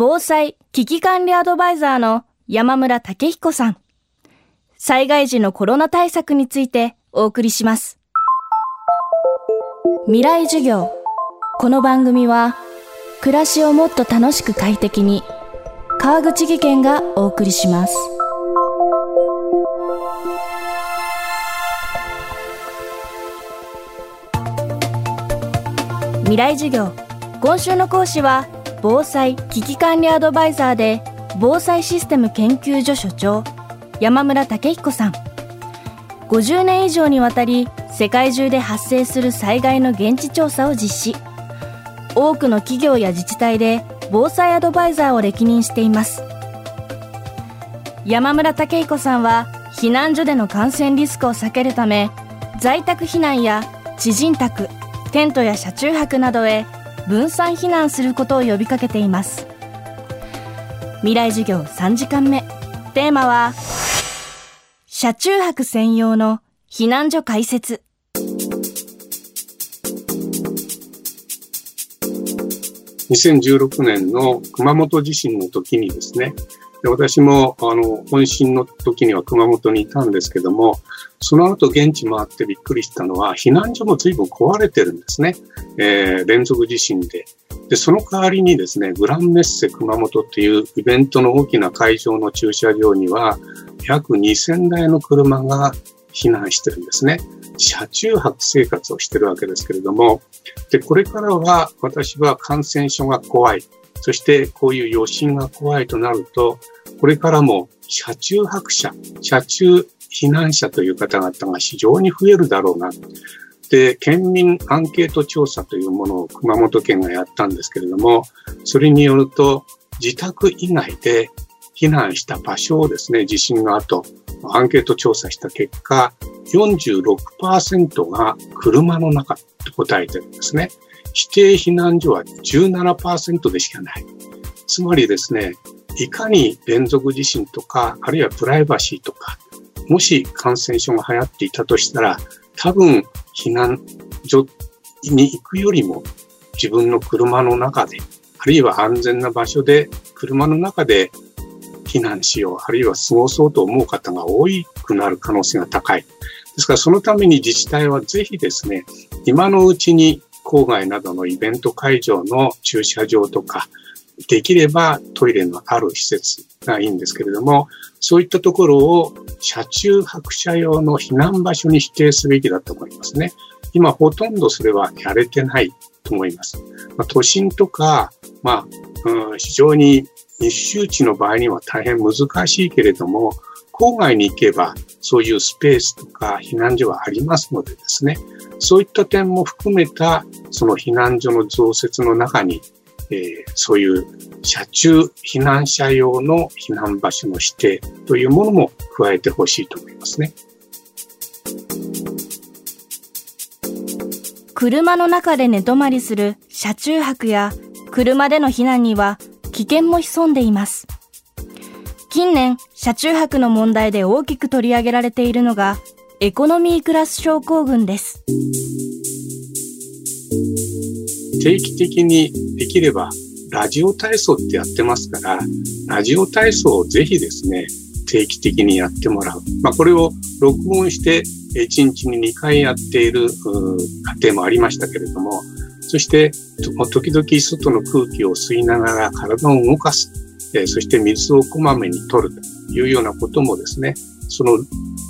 防災危機管理アドバイザーの山村武彦さん。災害時のコロナ対策についてお送りします。未来授業。この番組は、暮らしをもっと楽しく快適に、川口義賢がお送りします。未来授業。今週の講師は、防災危機管理アドバイザーで防災システム研究所所長山村武彦さん。50年以上にわたり世界中で発生する災害の現地調査を実施。多くの企業や自治体で防災アドバイザーを歴任しています。山村武彦さんは避難所での感染リスクを避けるため在宅避難や知人宅テントや車中泊などへ分散避難することを呼びかけています。未来授業3時間目。テーマは車中泊専用の避難所開設。2016年の熊本地震の時にですねで私もあの本震の時には熊本にいたんですけども、その後現地回ってびっくりしたのは、避難所も随分壊れてるんですね。えー、連続地震で。で、その代わりにですね、グランメッセ熊本っていうイベントの大きな会場の駐車場には、約2000台の車が避難してるんですね。車中泊生活をしてるわけですけれども、で、これからは私は感染症が怖い。そしてこういう余震が怖いとなると、これからも車中泊者、車中避難者という方々が非常に増えるだろうな。で、県民アンケート調査というものを熊本県がやったんですけれども、それによると、自宅以外で避難した場所をですね、地震の後、アンケート調査した結果、46%が車の中と答えてるんですね。指定避難所は17%でしかない。つまりですね、いかに連続地震とか、あるいはプライバシーとか、もし感染症が流行っていたとしたら、多分避難所に行くよりも自分の車の中で、あるいは安全な場所で車の中で避難しよう、あるいは過ごそうと思う方が多くなる可能性が高い。ですからそのために自治体はぜひですね、今のうちに郊外などのイベント会場の駐車場とか、できればトイレのある施設がいいんですけれども、そういったところを車中泊車用の避難場所に指定すべきだと思いますね。今ほとんどそれはやれてないと思います。まあ、都心とか、まあ、うん、非常に密集地の場合には大変難しいけれども、郊外に行けばそういうスペースとか避難所はありますのでですね、そういった点も含めたその避難所の増設の中に、えー、そういう車中避難者用の避難場所の指定というものも加えてほしいと思いますね。車の中で寝泊まりする車中泊や車での避難には危険も潜んでいます。近年、車中泊の問題で大きく取り上げられているのが、エコノミークラス症候群です。定期的にできれば、ラジオ体操ってやってますから、ラジオ体操をぜひですね、定期的にやってもらう。まあ、これを録音して、1日に2回やっている家庭もありましたけれども、そして、時々外の空気を吸いながら体を動かす。えそして水をこまめに取るというようなこともですね、その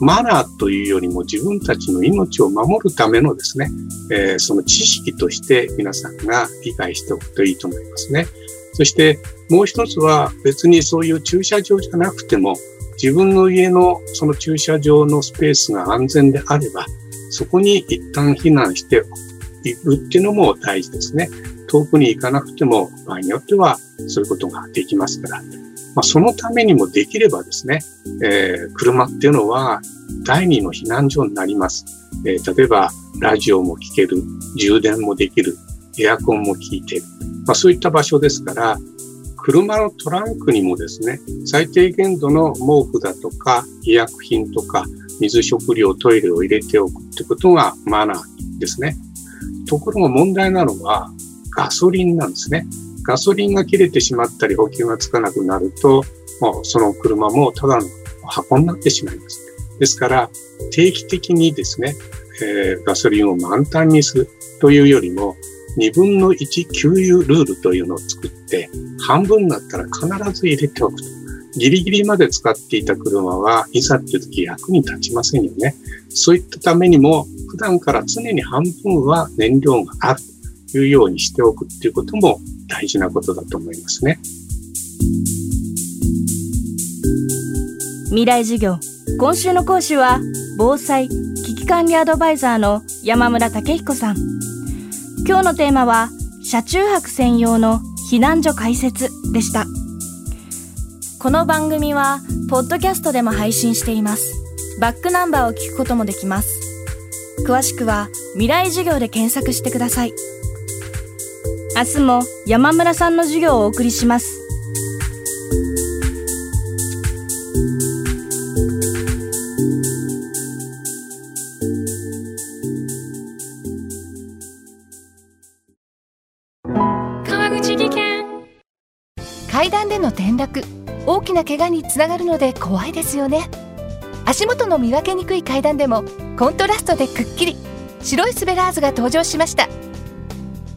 マナーというよりも自分たちの命を守るためのですね、え、その知識として皆さんが理解しておくといいと思いますね。そしてもう一つは別にそういう駐車場じゃなくても自分の家のその駐車場のスペースが安全であればそこに一旦避難していくっていうのも大事ですね。遠くに行かなくても場合によってはそういうことができますから、まあ、そのためにもできればですね、えー、車っていうのは第二の避難所になります。えー、例えば、ラジオも聴ける、充電もできる、エアコンも効いてる。まあ、そういった場所ですから、車のトランクにもですね、最低限度の毛布だとか、医薬品とか、水、食料、トイレを入れておくってことがマナーですね。ところが問題なのは、ガソリンなんですね。ガソリンが切れてしまったり補給がつかなくなると、もうその車もただの箱になってしまいます。ですから、定期的にですね、えー、ガソリンを満タンにするというよりも、2分の1給油ルールというのを作って、半分になったら必ず入れておくと。ギリギリまで使っていた車はいざっていう時役に立ちませんよね。そういったためにも、普段から常に半分は燃料があるいうようにしておくっていうことも大事なことだと思いますね。未来授業今週の講師は防災危機管理アドバイザーの山村武彦さん。今日のテーマは車中泊専用の避難所開設でした。この番組はポッドキャストでも配信しています。バックナンバーを聞くこともできます。詳しくは未来授業で検索してください。明日も山村さんの授業をお送りします。川口技研階段での転落大きな怪我につながるので怖いですよね。足元の見分けにくい階段でもコントラストでくっきり。白いスベラーズが登場しました。